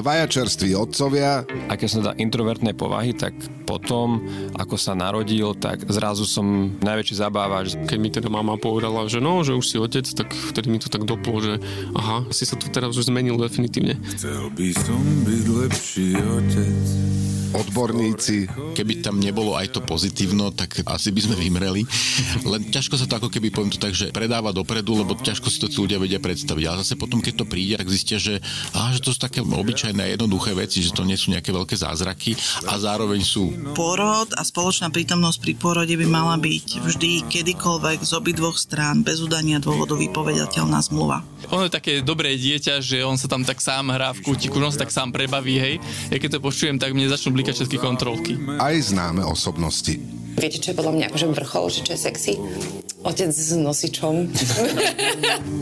Dvaja čerství otcovia. A keď som teda introvertnej povahy, tak potom, ako sa narodil, tak zrazu som najväčší zabávač. Keď mi teda mama povedala, že no, že už si otec, tak vtedy mi to tak doplo, že aha, si sa tu teraz už zmenil definitívne. Chcel by som byť lepší otec odborníci. Keby tam nebolo aj to pozitívno, tak asi by sme vymreli. Len ťažko sa to ako keby poviem to tak, že predáva dopredu, lebo ťažko si to tí ľudia vedia predstaviť. Ale zase potom, keď to príde, tak zistia, že, á, že to sú také obyčajné jednoduché veci, že to nie sú nejaké veľké zázraky a zároveň sú. Porod a spoločná prítomnosť pri porode by mala byť vždy kedykoľvek z obidvoch strán bez udania dôvodu vypovedateľná zmluva. Ono je také dobré dieťa, že on sa tam tak sám hrá v kútiku, on sa tak sám prebaví, hej. Ja keď to počujem, tak mne začnú blikať všetky kontrolky. Aj známe osobnosti. Viete, čo je podľa mňa akože vrchol, že čo je sexy? Otec s nosičom.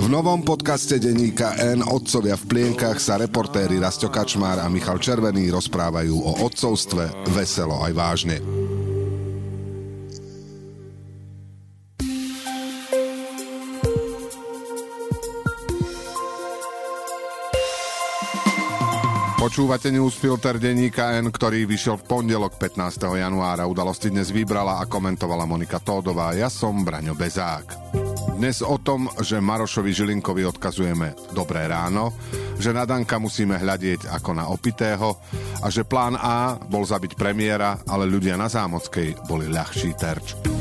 v novom podcaste denníka N Otcovia v plienkach sa reportéri Rasto Kačmár a Michal Červený rozprávajú o otcovstve veselo aj vážne. Počúvate newsfilter denníka N, ktorý vyšiel v pondelok 15. januára. Udalosti dnes vybrala a komentovala Monika Tódová. Ja som Braňo Bezák. Dnes o tom, že Marošovi Žilinkovi odkazujeme dobré ráno, že na Danka musíme hľadieť ako na opitého a že plán A bol zabiť premiéra, ale ľudia na Zámockej boli ľahší terč.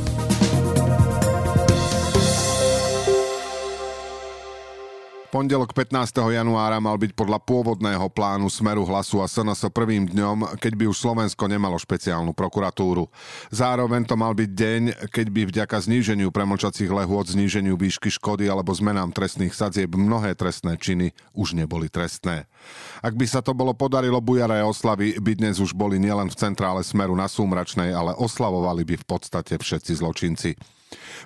Pondelok 15. januára mal byť podľa pôvodného plánu Smeru hlasu a SNS prvým dňom, keď by už Slovensko nemalo špeciálnu prokuratúru. Zároveň to mal byť deň, keď by vďaka zníženiu premlčacích lehôd, zníženiu výšky škody alebo zmenám trestných sadzieb mnohé trestné činy už neboli trestné. Ak by sa to bolo podarilo, bujaré oslavy by dnes už boli nielen v centrále Smeru na Súmračnej, ale oslavovali by v podstate všetci zločinci.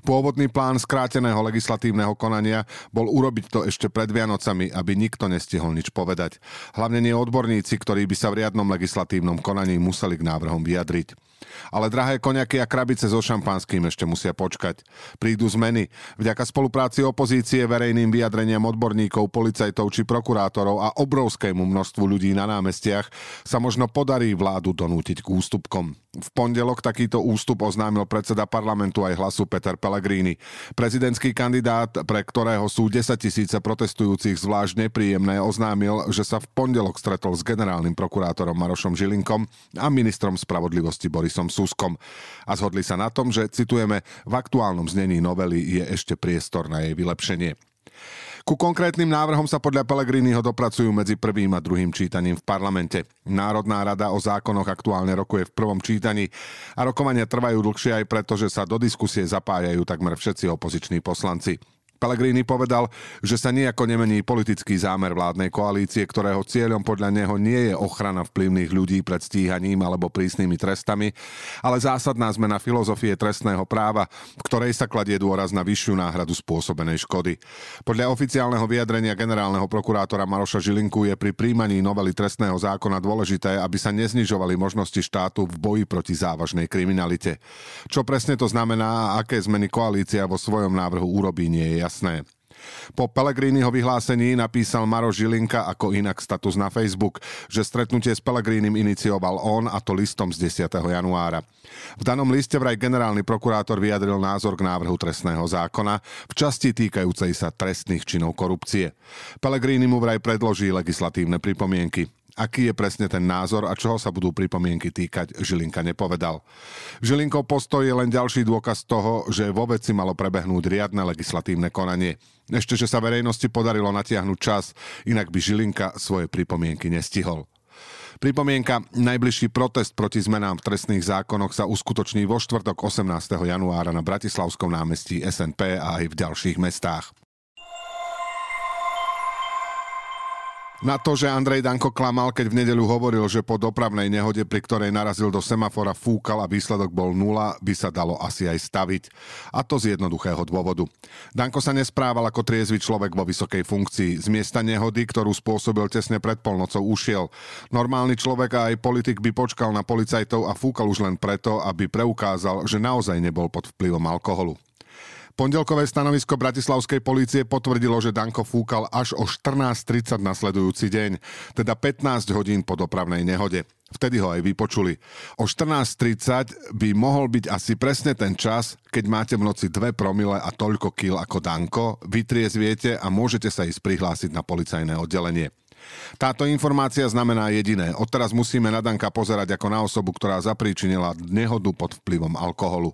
Pôvodný plán skráteného legislatívneho konania bol urobiť to ešte pred Vianocami, aby nikto nestihol nič povedať. Hlavne nie odborníci, ktorí by sa v riadnom legislatívnom konaní museli k návrhom vyjadriť. Ale drahé koniaky a krabice so šampanským ešte musia počkať. Prídu zmeny. Vďaka spolupráci opozície, verejným vyjadreniam odborníkov, policajtov či prokurátorov a obrovskému množstvu ľudí na námestiach sa možno podarí vládu donútiť k ústupkom. V pondelok takýto ústup oznámil predseda parlamentu aj hlasu Peter Pellegrini. Prezidentský kandidát, pre ktorého sú 10 tisíce protestujúcich zvlášť nepríjemné, oznámil, že sa v pondelok stretol s generálnym prokurátorom Marošom Žilinkom a ministrom spravodlivosti Borisom Suskom. A zhodli sa na tom, že, citujeme, v aktuálnom znení novely je ešte priestor na jej vylepšenie. Ku konkrétnym návrhom sa podľa Pelegriniho dopracujú medzi prvým a druhým čítaním v parlamente. Národná rada o zákonoch aktuálne rokuje v prvom čítaní a rokovania trvajú dlhšie aj preto, že sa do diskusie zapájajú takmer všetci opoziční poslanci. Pellegrini povedal, že sa nejako nemení politický zámer vládnej koalície, ktorého cieľom podľa neho nie je ochrana vplyvných ľudí pred stíhaním alebo prísnymi trestami, ale zásadná zmena filozofie trestného práva, v ktorej sa kladie dôraz na vyššiu náhradu spôsobenej škody. Podľa oficiálneho vyjadrenia generálneho prokurátora Maroša Žilinku je pri príjmaní novely trestného zákona dôležité, aby sa neznižovali možnosti štátu v boji proti závažnej kriminalite. Čo presne to znamená a aké zmeny koalícia vo svojom návrhu urobí, nie je jasné. Po Pelegriniho vyhlásení napísal Maro Žilinka ako inak status na Facebook, že stretnutie s Pelegrínim inicioval on a to listom z 10. januára. V danom liste vraj generálny prokurátor vyjadril názor k návrhu trestného zákona v časti týkajúcej sa trestných činov korupcie. Pelegrini mu vraj predloží legislatívne pripomienky. Aký je presne ten názor a čoho sa budú pripomienky týkať, Žilinka nepovedal. Žilinkov postoj je len ďalší dôkaz toho, že vo veci malo prebehnúť riadne legislatívne konanie. Ešte, že sa verejnosti podarilo natiahnuť čas, inak by Žilinka svoje pripomienky nestihol. Pripomienka, najbližší protest proti zmenám v trestných zákonoch sa uskutoční vo štvrtok 18. januára na Bratislavskom námestí SNP a aj v ďalších mestách. Na to, že Andrej Danko klamal, keď v nedeľu hovoril, že po dopravnej nehode, pri ktorej narazil do semafora, fúkal a výsledok bol nula, by sa dalo asi aj staviť. A to z jednoduchého dôvodu. Danko sa nesprával ako triezvy človek vo vysokej funkcii. Z miesta nehody, ktorú spôsobil tesne pred polnocou, ušiel. Normálny človek a aj politik by počkal na policajtov a fúkal už len preto, aby preukázal, že naozaj nebol pod vplyvom alkoholu. Pondelkové stanovisko bratislavskej polície potvrdilo, že Danko fúkal až o 14.30 nasledujúci deň, teda 15 hodín po dopravnej nehode. Vtedy ho aj vypočuli. O 14.30 by mohol byť asi presne ten čas, keď máte v noci 2 promile a toľko kil ako Danko, vytriezviete a môžete sa ísť prihlásiť na policajné oddelenie. Táto informácia znamená jediné. Odteraz musíme na Danka pozerať ako na osobu, ktorá zapríčinila nehodu pod vplyvom alkoholu.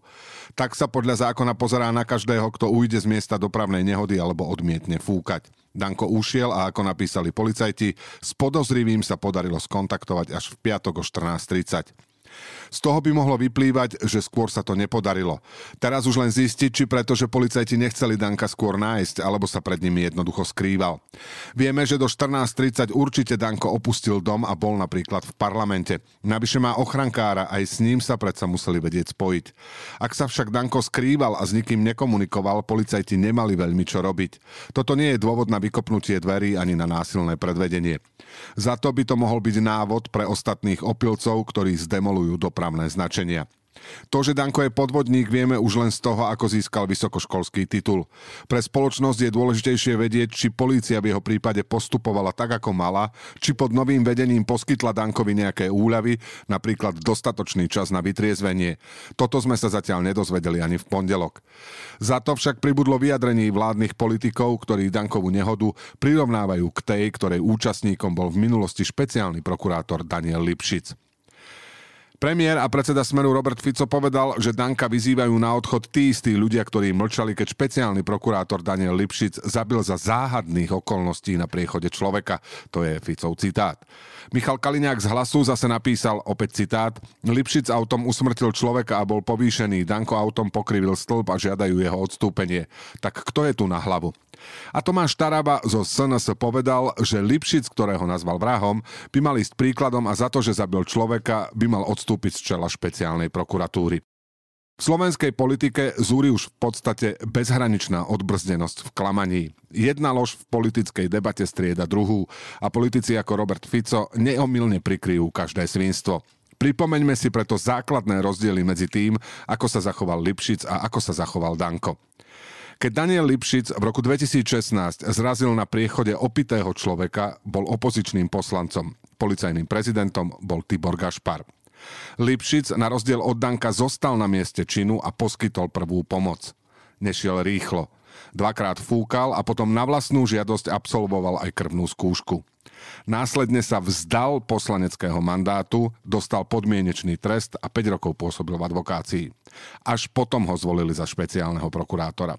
Tak sa podľa zákona pozerá na každého, kto ujde z miesta dopravnej nehody alebo odmietne fúkať. Danko ušiel a ako napísali policajti, s podozrivým sa podarilo skontaktovať až v piatok o 14.30. Z toho by mohlo vyplývať, že skôr sa to nepodarilo. Teraz už len zistiť, či preto, že policajti nechceli Danka skôr nájsť, alebo sa pred nimi jednoducho skrýval. Vieme, že do 14.30 určite Danko opustil dom a bol napríklad v parlamente. Navyše má ochrankára, aj s ním sa predsa museli vedieť spojiť. Ak sa však Danko skrýval a s nikým nekomunikoval, policajti nemali veľmi čo robiť. Toto nie je dôvod na vykopnutie dverí ani na násilné predvedenie. Za to by to mohol byť návod pre ostatných opilcov, ktorí zdemolujú dopravné značenia. To, že Danko je podvodník, vieme už len z toho, ako získal vysokoškolský titul. Pre spoločnosť je dôležitejšie vedieť, či polícia v jeho prípade postupovala tak, ako mala, či pod novým vedením poskytla Dankovi nejaké úľavy, napríklad dostatočný čas na vytriezvenie. Toto sme sa zatiaľ nedozvedeli ani v pondelok. Za to však pribudlo vyjadrení vládnych politikov, ktorí Dankovú nehodu prirovnávajú k tej, ktorej účastníkom bol v minulosti špeciálny prokurátor Daniel Lipšic. Premiér a predseda Smeru Robert Fico povedal, že Danka vyzývajú na odchod tí istí ľudia, ktorí mlčali, keď špeciálny prokurátor Daniel Lipšic zabil za záhadných okolností na priechode človeka. To je Ficov citát. Michal Kaliňák z hlasu zase napísal opäť citát. Lipšic autom usmrtil človeka a bol povýšený. Danko autom pokrivil stĺp a žiadajú jeho odstúpenie. Tak kto je tu na hlavu? A Tomáš Taraba zo SNS povedal, že Lipšic, ktorého nazval vrahom, by mal ísť príkladom a za to, že zabil človeka, by mal odstúpiť z čela špeciálnej prokuratúry. V slovenskej politike zúri už v podstate bezhraničná odbrzdenosť v klamaní. Jedna lož v politickej debate strieda druhú a politici ako Robert Fico neomilne prikryjú každé svinstvo. Pripomeňme si preto základné rozdiely medzi tým, ako sa zachoval Lipšic a ako sa zachoval Danko. Keď Daniel Lipšic v roku 2016 zrazil na priechode opitého človeka, bol opozičným poslancom. Policajným prezidentom bol Tibor Gašpar. Lipšic na rozdiel od Danka zostal na mieste činu a poskytol prvú pomoc. Nešiel rýchlo. Dvakrát fúkal a potom na vlastnú žiadosť absolvoval aj krvnú skúšku. Následne sa vzdal poslaneckého mandátu, dostal podmienečný trest a 5 rokov pôsobil v advokácii. Až potom ho zvolili za špeciálneho prokurátora.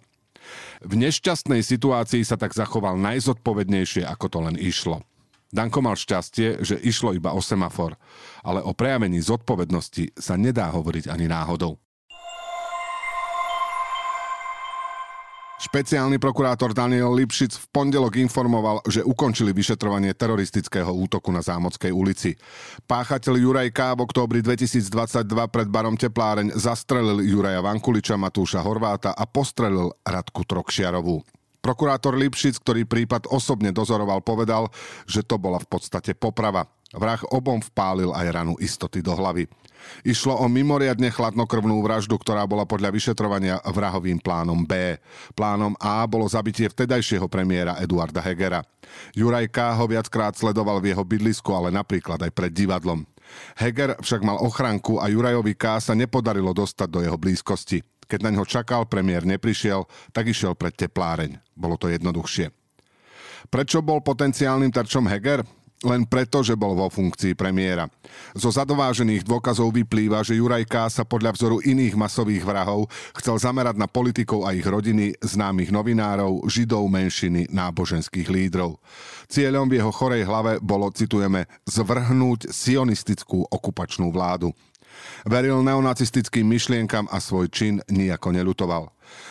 V nešťastnej situácii sa tak zachoval najzodpovednejšie, ako to len išlo. Danko mal šťastie, že išlo iba o semafor, ale o prejavení zodpovednosti sa nedá hovoriť ani náhodou. Špeciálny prokurátor Daniel Lipšic v pondelok informoval, že ukončili vyšetrovanie teroristického útoku na Zámodskej ulici. Páchateľ Juraj K. v októbri 2022 pred barom Tepláreň zastrelil Juraja Vankuliča, Matúša Horváta a postrelil Radku Trokšiarovú. Prokurátor Lipšic, ktorý prípad osobne dozoroval, povedal, že to bola v podstate poprava. Vrah obom vpálil aj ranu istoty do hlavy. Išlo o mimoriadne chladnokrvnú vraždu, ktorá bola podľa vyšetrovania vrahovým plánom B. Plánom A bolo zabitie vtedajšieho premiéra Eduarda Hegera. Juraj K. ho viackrát sledoval v jeho bydlisku, ale napríklad aj pred divadlom. Heger však mal ochranku a Jurajovi K. sa nepodarilo dostať do jeho blízkosti. Keď na ňo čakal, premiér neprišiel, tak išiel pred tepláreň. Bolo to jednoduchšie. Prečo bol potenciálnym terčom Heger? Len preto, že bol vo funkcii premiéra. Zo zadovážených dôkazov vyplýva, že Juraj K. sa podľa vzoru iných masových vrahov chcel zamerať na politikov a ich rodiny, známych novinárov, židov, menšiny, náboženských lídrov. Cieľom v jeho chorej hlave bolo, citujeme, zvrhnúť sionistickú okupačnú vládu. Veril neonacistickým myšlienkam a svoj čin nijako nelutoval.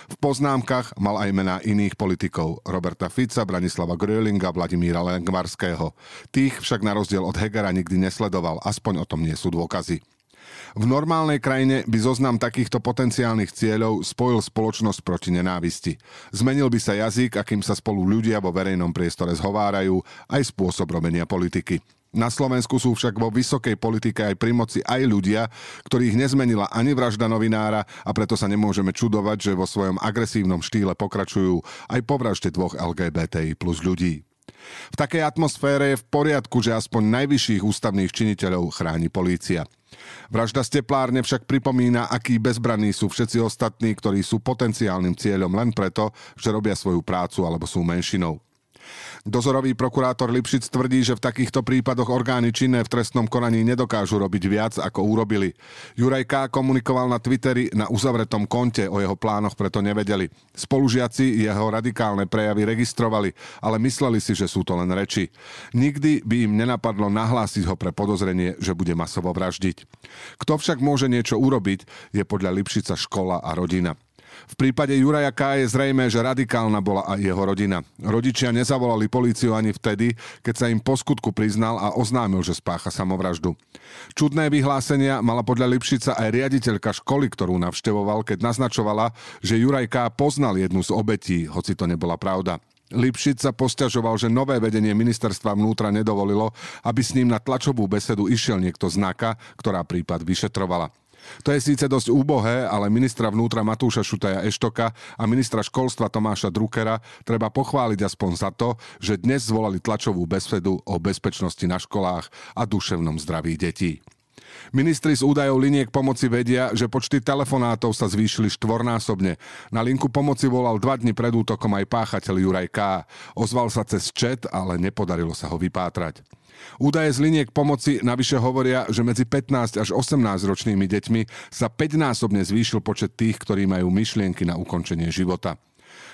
V poznámkach mal aj mená iných politikov, Roberta Fica, Branislava Grölinga, Vladimíra Lengvarského. Tých však na rozdiel od Hegera nikdy nesledoval, aspoň o tom nie sú dôkazy. V normálnej krajine by zoznam takýchto potenciálnych cieľov spojil spoločnosť proti nenávisti. Zmenil by sa jazyk, akým sa spolu ľudia vo verejnom priestore zhovárajú, aj spôsob robenia politiky. Na Slovensku sú však vo vysokej politike aj pri moci aj ľudia, ktorých nezmenila ani vražda novinára a preto sa nemôžeme čudovať, že vo svojom agresívnom štýle pokračujú aj po vražde dvoch LGBTI plus ľudí. V takej atmosfére je v poriadku, že aspoň najvyšších ústavných činiteľov chráni polícia. Vražda z teplárne však pripomína, akí bezbranní sú všetci ostatní, ktorí sú potenciálnym cieľom len preto, že robia svoju prácu alebo sú menšinou. Dozorový prokurátor Lipšic tvrdí, že v takýchto prípadoch orgány činné v trestnom konaní nedokážu robiť viac, ako urobili. Juraj K. komunikoval na Twitteri na uzavretom konte, o jeho plánoch preto nevedeli. Spolužiaci jeho radikálne prejavy registrovali, ale mysleli si, že sú to len reči. Nikdy by im nenapadlo nahlásiť ho pre podozrenie, že bude masovo vraždiť. Kto však môže niečo urobiť, je podľa Lipšica škola a rodina. V prípade Juraja K. je zrejme, že radikálna bola aj jeho rodina. Rodičia nezavolali políciu ani vtedy, keď sa im po skutku priznal a oznámil, že spácha samovraždu. Čudné vyhlásenia mala podľa Lipšica aj riaditeľka školy, ktorú navštevoval, keď naznačovala, že Juraj K. poznal jednu z obetí, hoci to nebola pravda. Lipšic sa posťažoval, že nové vedenie ministerstva vnútra nedovolilo, aby s ním na tlačovú besedu išiel niekto znaka, ktorá prípad vyšetrovala. To je síce dosť úbohé, ale ministra vnútra Matúša Šutaja Eštoka a ministra školstva Tomáša Druckera treba pochváliť aspoň za to, že dnes zvolali tlačovú besedu o bezpečnosti na školách a duševnom zdraví detí. Ministri z údajov liniek pomoci vedia, že počty telefonátov sa zvýšili štvornásobne. Na linku pomoci volal dva dni pred útokom aj páchateľ Juraj K. Ozval sa cez chat, ale nepodarilo sa ho vypátrať. Údaje z liniek pomoci navyše hovoria, že medzi 15 až 18 ročnými deťmi sa 5-násobne zvýšil počet tých, ktorí majú myšlienky na ukončenie života.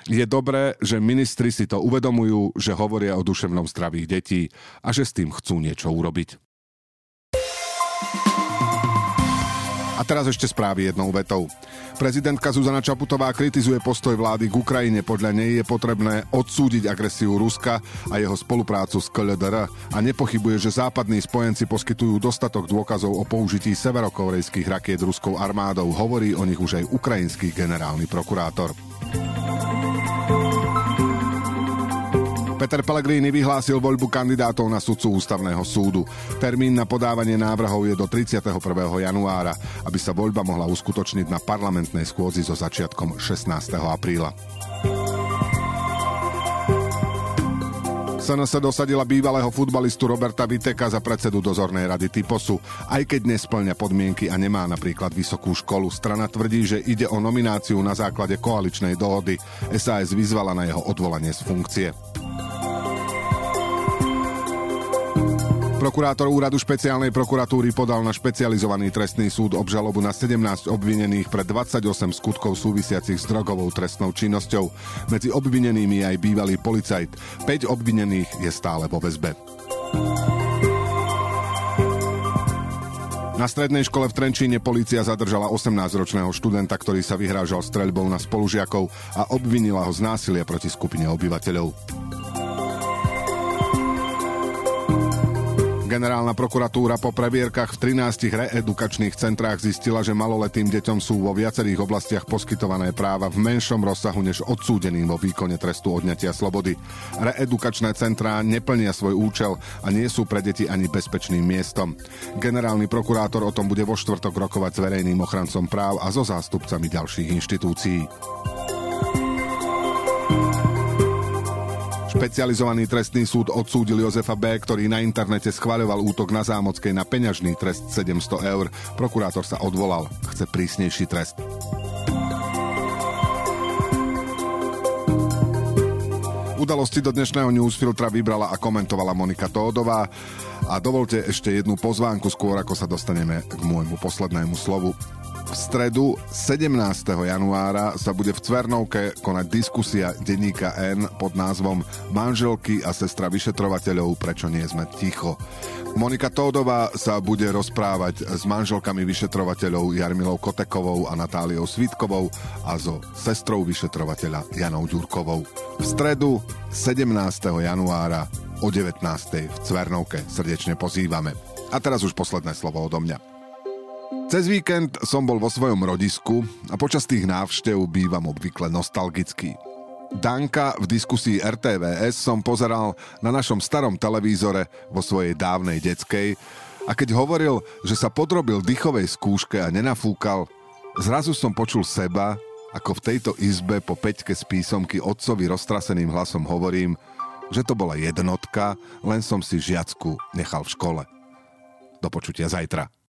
Je dobré, že ministri si to uvedomujú, že hovoria o duševnom zdraví detí a že s tým chcú niečo urobiť. A teraz ešte správy jednou vetou. Prezidentka Zuzana Čaputová kritizuje postoj vlády k Ukrajine. Podľa nej je potrebné odsúdiť agresiu Ruska a jeho spoluprácu s KLDR a nepochybuje, že západní spojenci poskytujú dostatok dôkazov o použití severokorejských rakiet ruskou armádou. Hovorí o nich už aj ukrajinský generálny prokurátor. Peter Pellegrini vyhlásil voľbu kandidátov na sudcu ústavného súdu. Termín na podávanie návrhov je do 31. januára, aby sa voľba mohla uskutočniť na parlamentnej skôdzi so začiatkom 16. apríla. SNS dosadila bývalého futbalistu Roberta Viteka za predsedu dozornej rady Typosu. Aj keď nesplňa podmienky a nemá napríklad vysokú školu, strana tvrdí, že ide o nomináciu na základe koaličnej dohody. SAS vyzvala na jeho odvolanie z funkcie. Prokurátor úradu špeciálnej prokuratúry podal na špecializovaný trestný súd obžalobu na 17 obvinených pre 28 skutkov súvisiacich s drogovou trestnou činnosťou. Medzi obvinenými je aj bývalý policajt. 5 obvinených je stále vo väzbe. Na strednej škole v Trenčíne polícia zadržala 18-ročného študenta, ktorý sa vyhrážal streľbou na spolužiakov a obvinila ho z násilia proti skupine obyvateľov. Generálna prokuratúra po previerkach v 13 reedukačných centrách zistila, že maloletým deťom sú vo viacerých oblastiach poskytované práva v menšom rozsahu než odsúdeným vo výkone trestu odňatia slobody. Reedukačné centrá neplnia svoj účel a nie sú pre deti ani bezpečným miestom. Generálny prokurátor o tom bude vo štvrtok rokovať s verejným ochrancom práv a so zástupcami ďalších inštitúcií. Špecializovaný trestný súd odsúdil Jozefa B., ktorý na internete schváľoval útok na Zámockej na peňažný trest 700 eur. Prokurátor sa odvolal. Chce prísnejší trest. Udalosti do dnešného newsfiltra vybrala a komentovala Monika Tódová. A dovolte ešte jednu pozvánku skôr, ako sa dostaneme k môjmu poslednému slovu. V stredu 17. januára sa bude v Cvernovke konať diskusia denníka N pod názvom Manželky a sestra vyšetrovateľov, prečo nie sme ticho. Monika Tódová sa bude rozprávať s manželkami vyšetrovateľov Jarmilou Kotekovou a Natáliou Svitkovou a so sestrou vyšetrovateľa Janou Ďurkovou. V stredu 17. januára o 19. v Cvernovke srdečne pozývame. A teraz už posledné slovo odo mňa. Cez víkend som bol vo svojom rodisku a počas tých návštev bývam obvykle nostalgický. Danka v diskusii RTVS som pozeral na našom starom televízore vo svojej dávnej detskej a keď hovoril, že sa podrobil dýchovej skúške a nenafúkal, zrazu som počul seba, ako v tejto izbe po peťke z písomky otcovi roztraseným hlasom hovorím, že to bola jednotka, len som si žiacku nechal v škole. Do počutia zajtra.